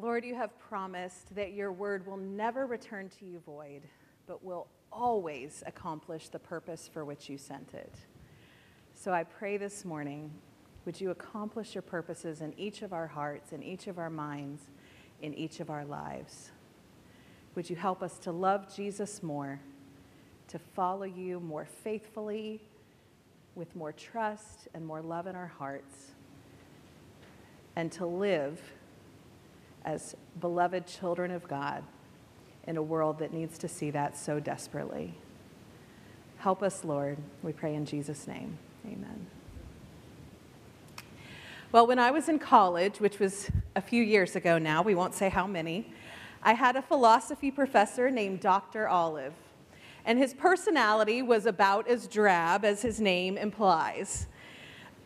Lord, you have promised that your word will never return to you void, but will always accomplish the purpose for which you sent it. So I pray this morning, would you accomplish your purposes in each of our hearts, in each of our minds, in each of our lives? Would you help us to love Jesus more, to follow you more faithfully, with more trust and more love in our hearts, and to live as beloved children of God in a world that needs to see that so desperately. Help us, Lord, we pray in Jesus' name. Amen. Well, when I was in college, which was a few years ago now, we won't say how many, I had a philosophy professor named Dr. Olive. And his personality was about as drab as his name implies.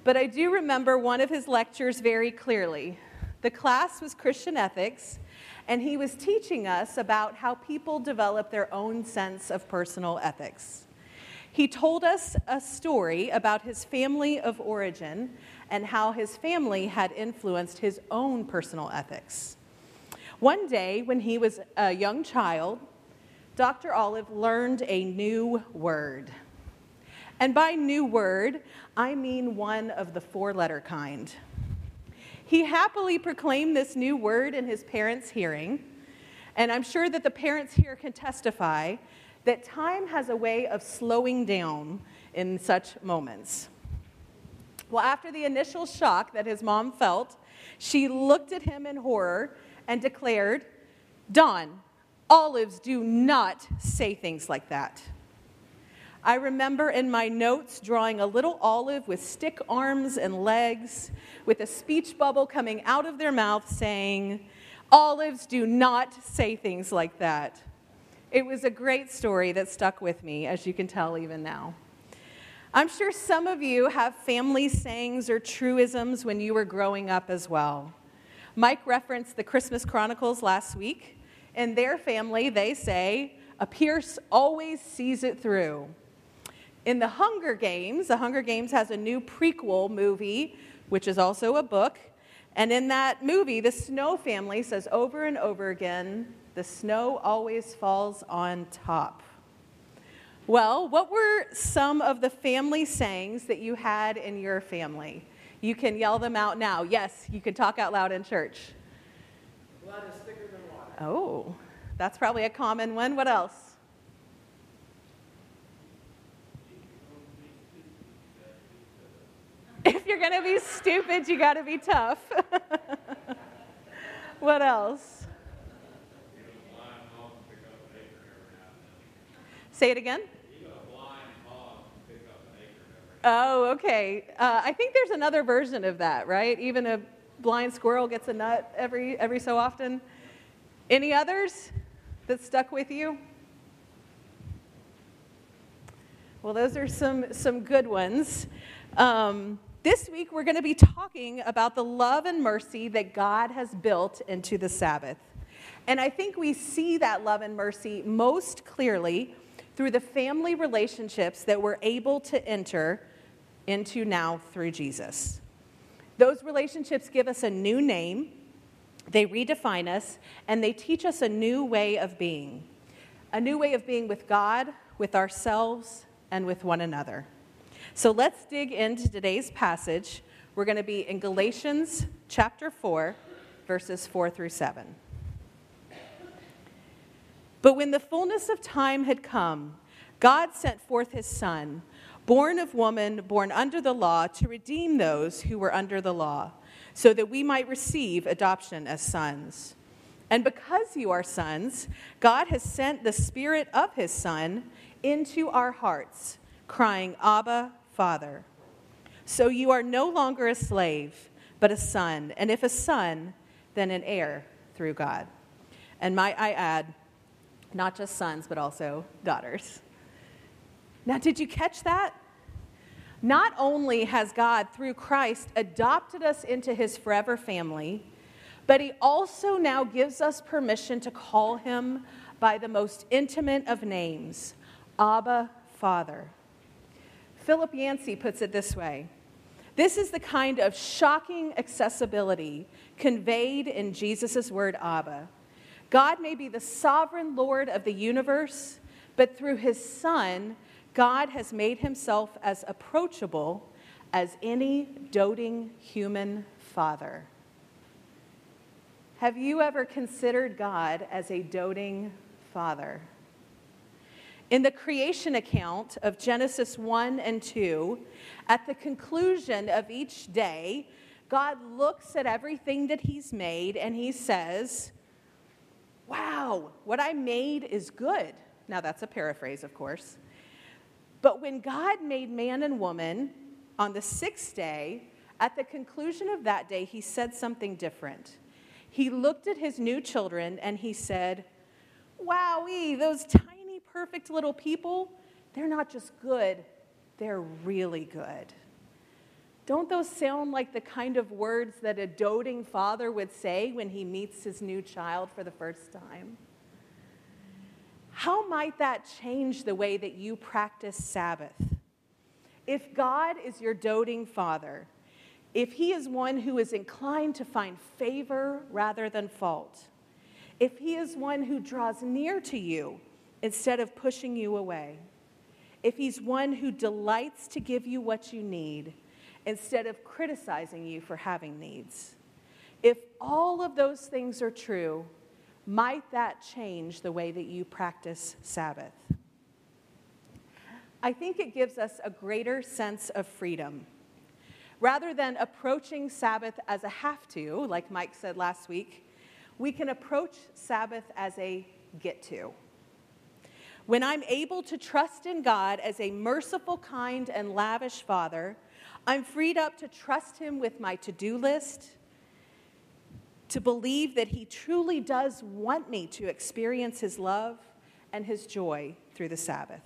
But I do remember one of his lectures very clearly. The class was Christian ethics, and he was teaching us about how people develop their own sense of personal ethics. He told us a story about his family of origin and how his family had influenced his own personal ethics. One day, when he was a young child, Dr. Olive learned a new word. And by new word, I mean one of the four letter kind. He happily proclaimed this new word in his parents' hearing, and I'm sure that the parents here can testify that time has a way of slowing down in such moments. Well, after the initial shock that his mom felt, she looked at him in horror and declared, Don, olives do not say things like that. I remember in my notes drawing a little olive with stick arms and legs, with a speech bubble coming out of their mouth saying, Olives do not say things like that. It was a great story that stuck with me, as you can tell even now. I'm sure some of you have family sayings or truisms when you were growing up as well. Mike referenced the Christmas Chronicles last week. In their family, they say, a Pierce always sees it through. In The Hunger Games, The Hunger Games has a new prequel movie, which is also a book. And in that movie, the Snow family says over and over again, the snow always falls on top. Well, what were some of the family sayings that you had in your family? You can yell them out now. Yes, you can talk out loud in church. Blood is thicker than water. Oh, that's probably a common one. What else? if you're going to be stupid, you got to be tough. what else? Say it again. Oh, okay. Uh, I think there's another version of that, right? Even a blind squirrel gets a nut every every so often. Any others that stuck with you? Well, those are some some good ones. Um, this week, we're going to be talking about the love and mercy that God has built into the Sabbath. And I think we see that love and mercy most clearly through the family relationships that we're able to enter into now through Jesus. Those relationships give us a new name, they redefine us, and they teach us a new way of being a new way of being with God, with ourselves, and with one another. So let's dig into today's passage. We're going to be in Galatians chapter 4, verses 4 through 7. But when the fullness of time had come, God sent forth his Son, born of woman, born under the law, to redeem those who were under the law, so that we might receive adoption as sons. And because you are sons, God has sent the Spirit of his Son into our hearts, crying, Abba, Father. So you are no longer a slave, but a son. And if a son, then an heir through God. And might I add, not just sons, but also daughters. Now, did you catch that? Not only has God, through Christ, adopted us into his forever family, but he also now gives us permission to call him by the most intimate of names Abba, Father. Philip Yancey puts it this way This is the kind of shocking accessibility conveyed in Jesus' word Abba. God may be the sovereign Lord of the universe, but through his Son, God has made himself as approachable as any doting human father. Have you ever considered God as a doting father? In the creation account of Genesis 1 and 2, at the conclusion of each day, God looks at everything that He's made and He says, Wow, what I made is good. Now, that's a paraphrase, of course. But when God made man and woman on the sixth day, at the conclusion of that day, He said something different. He looked at His new children and He said, Wowee, those perfect little people, they're not just good, they're really good. Don't those sound like the kind of words that a doting father would say when he meets his new child for the first time? How might that change the way that you practice Sabbath? If God is your doting father, if he is one who is inclined to find favor rather than fault, if he is one who draws near to you instead of pushing you away, if He's one who delights to give you what you need instead of criticizing you for having needs, if all of those things are true, might that change the way that you practice Sabbath? I think it gives us a greater sense of freedom. Rather than approaching Sabbath as a have to, like Mike said last week, we can approach Sabbath as a get to. When I'm able to trust in God as a merciful, kind, and lavish Father, I'm freed up to trust Him with my to do list, to believe that He truly does want me to experience His love and His joy through the Sabbath.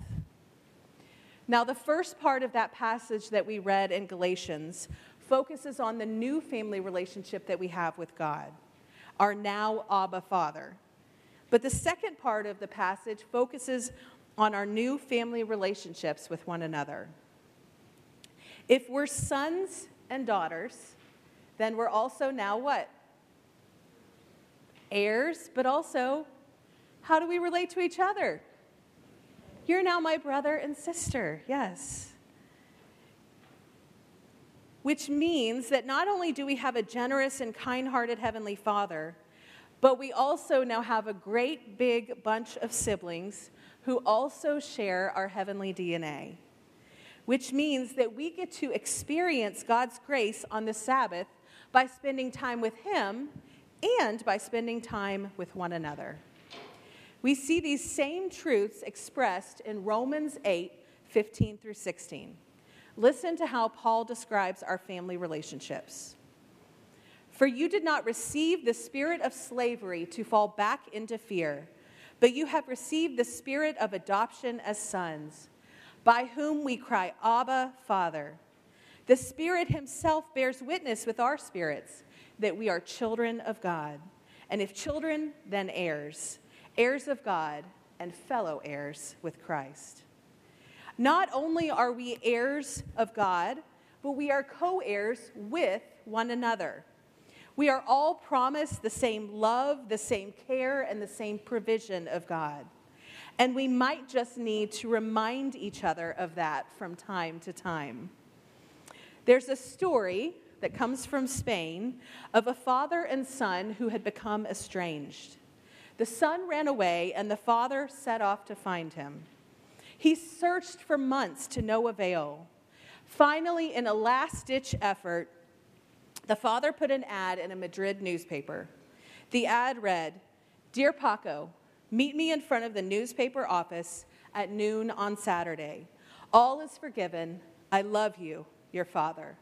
Now, the first part of that passage that we read in Galatians focuses on the new family relationship that we have with God, our now Abba Father. But the second part of the passage focuses on our new family relationships with one another. If we're sons and daughters, then we're also now what? Heirs, but also, how do we relate to each other? You're now my brother and sister, yes. Which means that not only do we have a generous and kind hearted Heavenly Father, but we also now have a great big bunch of siblings who also share our heavenly DNA, which means that we get to experience God's grace on the Sabbath by spending time with Him and by spending time with one another. We see these same truths expressed in Romans 8 15 through 16. Listen to how Paul describes our family relationships. For you did not receive the spirit of slavery to fall back into fear, but you have received the spirit of adoption as sons, by whom we cry, Abba, Father. The Spirit Himself bears witness with our spirits that we are children of God. And if children, then heirs, heirs of God, and fellow heirs with Christ. Not only are we heirs of God, but we are co heirs with one another. We are all promised the same love, the same care, and the same provision of God. And we might just need to remind each other of that from time to time. There's a story that comes from Spain of a father and son who had become estranged. The son ran away, and the father set off to find him. He searched for months to no avail. Finally, in a last ditch effort, the father put an ad in a Madrid newspaper. The ad read Dear Paco, meet me in front of the newspaper office at noon on Saturday. All is forgiven. I love you, your father.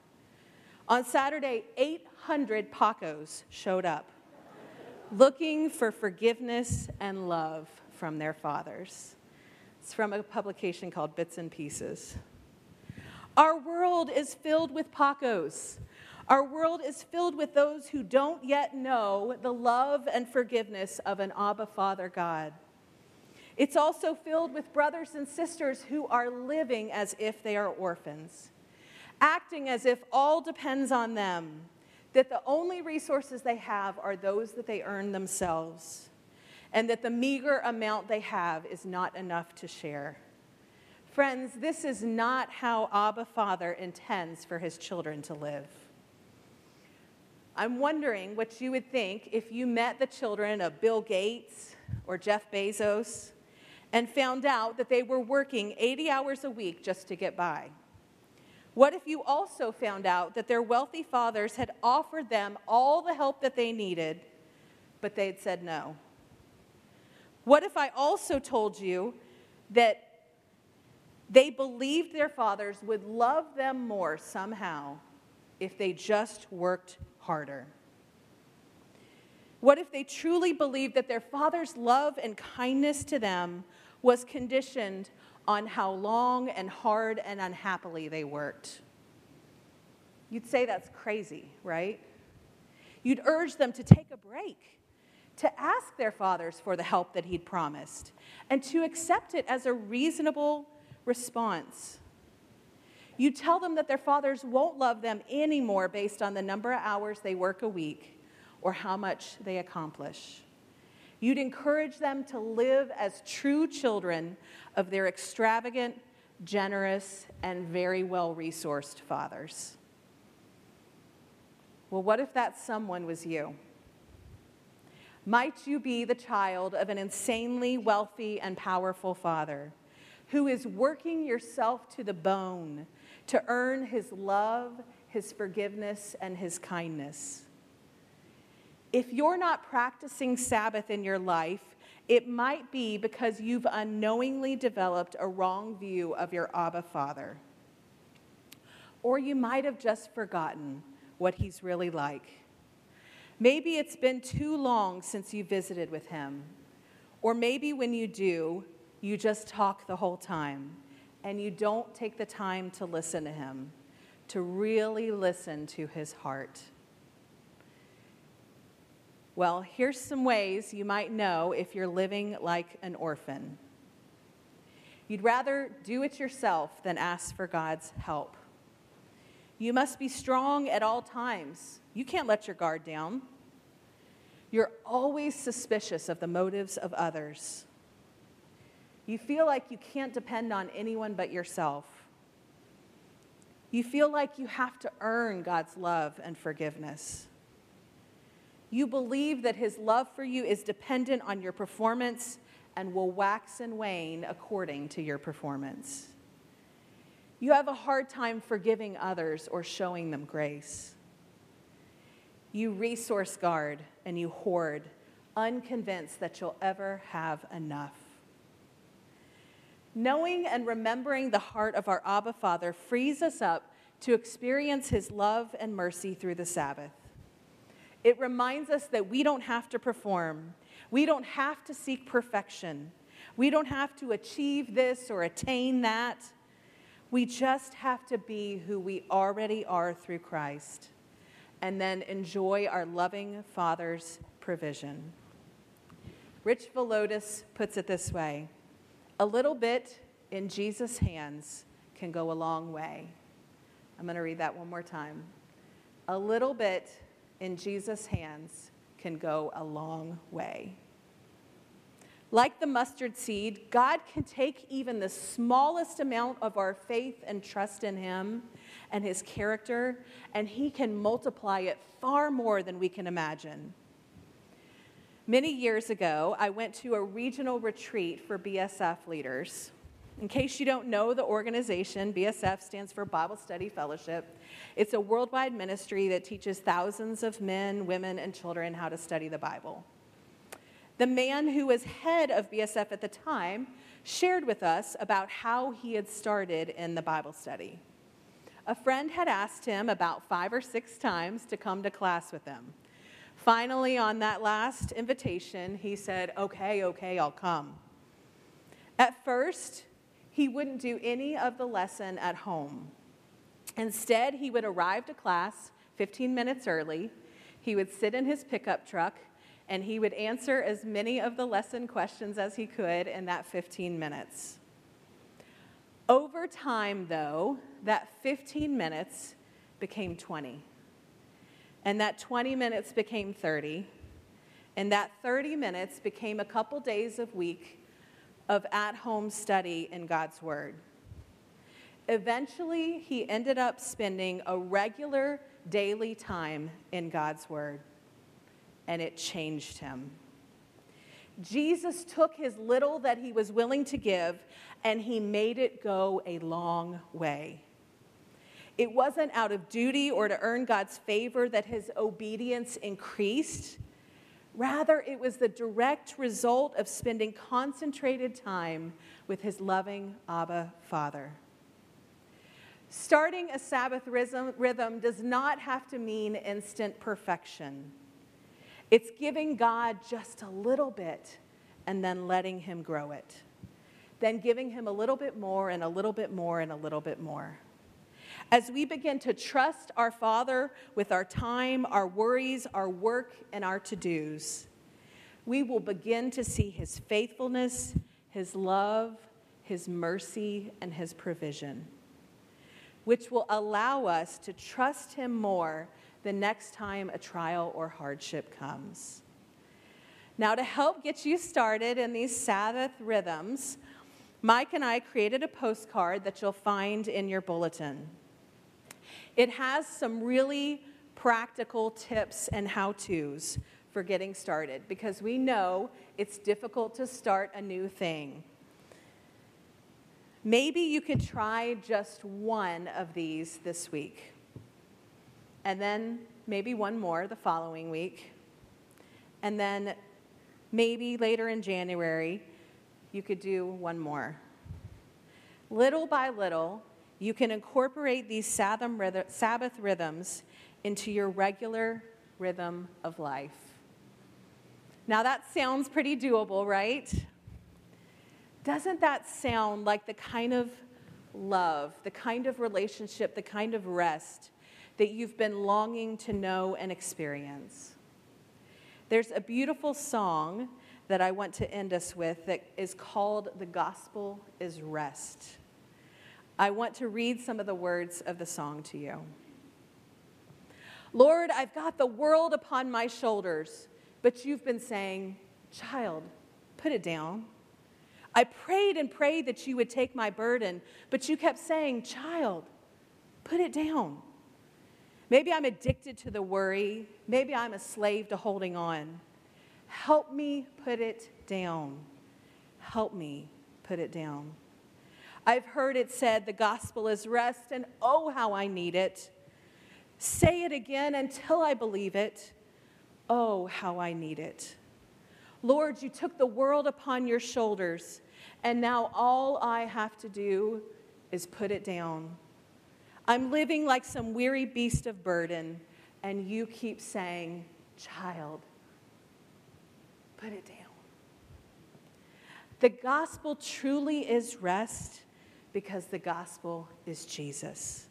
On Saturday, 800 Pacos showed up looking for forgiveness and love from their fathers. It's from a publication called Bits and Pieces. Our world is filled with Pacos our world is filled with those who don't yet know the love and forgiveness of an Abba Father God. It's also filled with brothers and sisters who are living as if they are orphans. acting as if all depends on them, that the only resources they have are those that they earn themselves, and that the meager amount they have is not enough to share. Friends, this is not how Abba Father intends for his children to live. I'm wondering what you would think if you met the children of Bill Gates or Jeff Bezos and found out that they were working 80 hours a week just to get by. What if you also found out that their wealthy fathers had offered them all the help that they needed, but they had said no? What if I also told you that they believed their fathers would love them more somehow if they just worked harder? What if they truly believed that their father's love and kindness to them was conditioned on how long and hard and unhappily they worked. You'd say that's crazy, right? You'd urge them to take a break, to ask their fathers for the help that he'd promised, and to accept it as a reasonable response. You tell them that their fathers won't love them anymore based on the number of hours they work a week or how much they accomplish. You'd encourage them to live as true children of their extravagant, generous, and very well resourced fathers. Well, what if that someone was you? Might you be the child of an insanely wealthy and powerful father who is working yourself to the bone to earn his love, his forgiveness, and his kindness? If you're not practicing Sabbath in your life, it might be because you've unknowingly developed a wrong view of your Abba Father. Or you might have just forgotten what he's really like. Maybe it's been too long since you visited with him. Or maybe when you do, you just talk the whole time and you don't take the time to listen to him, to really listen to his heart. Well, here's some ways you might know if you're living like an orphan. You'd rather do it yourself than ask for God's help. You must be strong at all times. You can't let your guard down. You're always suspicious of the motives of others. You feel like you can't depend on anyone but yourself. You feel like you have to earn God's love and forgiveness. You believe that his love for you is dependent on your performance and will wax and wane according to your performance. You have a hard time forgiving others or showing them grace. You resource guard and you hoard, unconvinced that you'll ever have enough. Knowing and remembering the heart of our Abba Father frees us up to experience his love and mercy through the Sabbath. It reminds us that we don't have to perform, we don't have to seek perfection, we don't have to achieve this or attain that. We just have to be who we already are through Christ and then enjoy our loving Father's provision. Rich Villodas puts it this way a little bit in Jesus' hands can go a long way. I'm going to read that one more time. A little bit in Jesus' hands can go a long way. Like the mustard seed, God can take even the smallest amount of our faith and trust in Him and His character, and He can multiply it far more than we can imagine. Many years ago, I went to a regional retreat for BSF leaders. In case you don't know the organization, BSF stands for Bible Study Fellowship. It's a worldwide ministry that teaches thousands of men, women, and children how to study the Bible. The man who was head of BSF at the time shared with us about how he had started in the Bible study. A friend had asked him about five or six times to come to class with him. Finally, on that last invitation, he said, Okay, okay, I'll come. At first, he wouldn't do any of the lesson at home. Instead, he would arrive to class 15 minutes early. He would sit in his pickup truck and he would answer as many of the lesson questions as he could in that 15 minutes. Over time, though, that 15 minutes became 20. And that 20 minutes became 30. And that 30 minutes became a couple days a week of at home study in God's Word. Eventually, he ended up spending a regular daily time in God's Word, and it changed him. Jesus took his little that he was willing to give and he made it go a long way. It wasn't out of duty or to earn God's favor that his obedience increased. Rather, it was the direct result of spending concentrated time with his loving Abba Father. Starting a Sabbath rhythm, does not have to mean instant perfection. It's giving God just a little bit and then letting Him grow it. Then giving Him a little bit more and a little bit more and a little bit more. As we begin to trust our Father with our time, our worries, our work, and our to dos, we will begin to see His faithfulness, His love, His mercy, and His provision, which will allow us to trust Him more the next time a trial or hardship comes. Now, to help get you started in these Sabbath rhythms, Mike and I created a postcard that you'll find in your bulletin. It has some really practical tips and how to's for getting started because we know it's difficult to start a new thing. Maybe you could try just one of these this week, and then maybe one more the following week, and then maybe later in January you could do one more. Little by little, you can incorporate these Sabbath rhythms into your regular rhythm of life. Now, that sounds pretty doable, right? Doesn't that sound like the kind of love, the kind of relationship, the kind of rest that you've been longing to know and experience? There's a beautiful song that I want to end us with that is called The Gospel is Rest. I want to read some of the words of the song to you. Lord, I've got the world upon my shoulders, but you've been saying, Child, put it down. I prayed and prayed that you would take my burden, but you kept saying, Child, put it down. Maybe I'm addicted to the worry. Maybe I'm a slave to holding on. Help me put it down. Help me put it down. I've heard it said the gospel is rest, and oh, how I need it. Say it again until I believe it. Oh, how I need it. Lord, you took the world upon your shoulders, and now all I have to do is put it down. I'm living like some weary beast of burden, and you keep saying, Child, put it down. The gospel truly is rest because the gospel is Jesus.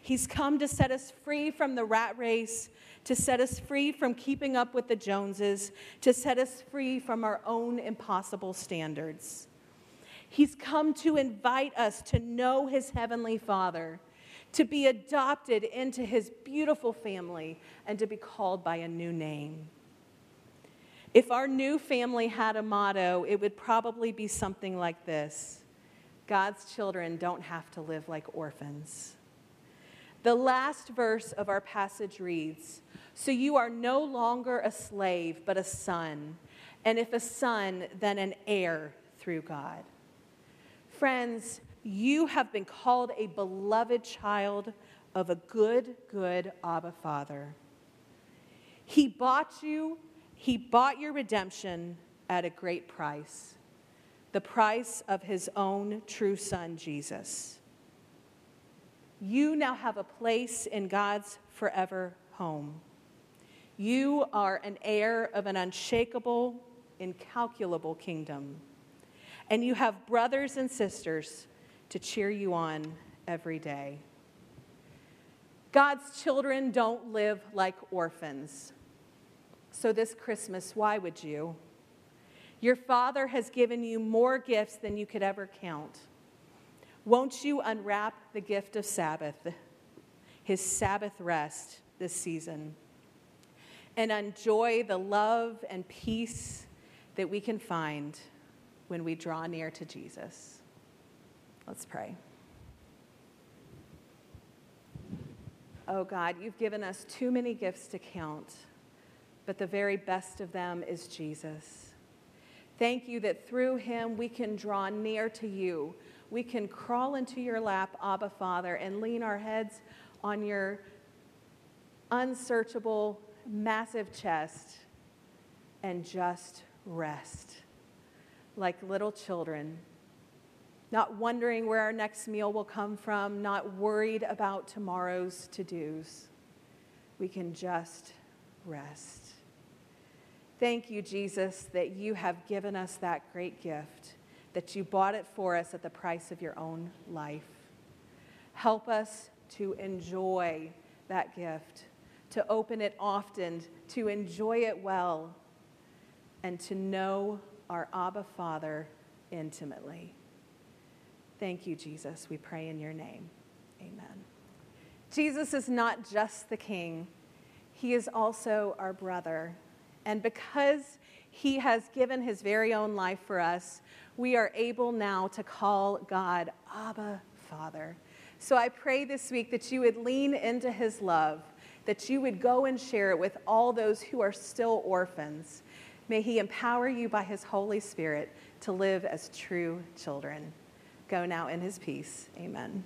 He's come to set us free from the rat race, to set us free from keeping up with the Joneses, to set us free from our own impossible standards. He's come to invite us to know his heavenly Father, to be adopted into his beautiful family, and to be called by a new name. If our new family had a motto, it would probably be something like this God's children don't have to live like orphans. The last verse of our passage reads So you are no longer a slave, but a son. And if a son, then an heir through God. Friends, you have been called a beloved child of a good, good Abba Father. He bought you, He bought your redemption at a great price the price of his own true son, Jesus. You now have a place in God's forever home. You are an heir of an unshakable, incalculable kingdom. And you have brothers and sisters to cheer you on every day. God's children don't live like orphans. So, this Christmas, why would you? Your Father has given you more gifts than you could ever count. Won't you unwrap the gift of Sabbath, his Sabbath rest this season, and enjoy the love and peace that we can find when we draw near to Jesus? Let's pray. Oh God, you've given us too many gifts to count, but the very best of them is Jesus. Thank you that through him we can draw near to you. We can crawl into your lap, Abba Father, and lean our heads on your unsearchable, massive chest and just rest like little children, not wondering where our next meal will come from, not worried about tomorrow's to dos. We can just rest. Thank you, Jesus, that you have given us that great gift, that you bought it for us at the price of your own life. Help us to enjoy that gift, to open it often, to enjoy it well, and to know our Abba Father intimately. Thank you, Jesus. We pray in your name. Amen. Jesus is not just the King, He is also our brother. And because he has given his very own life for us, we are able now to call God Abba Father. So I pray this week that you would lean into his love, that you would go and share it with all those who are still orphans. May he empower you by his Holy Spirit to live as true children. Go now in his peace. Amen.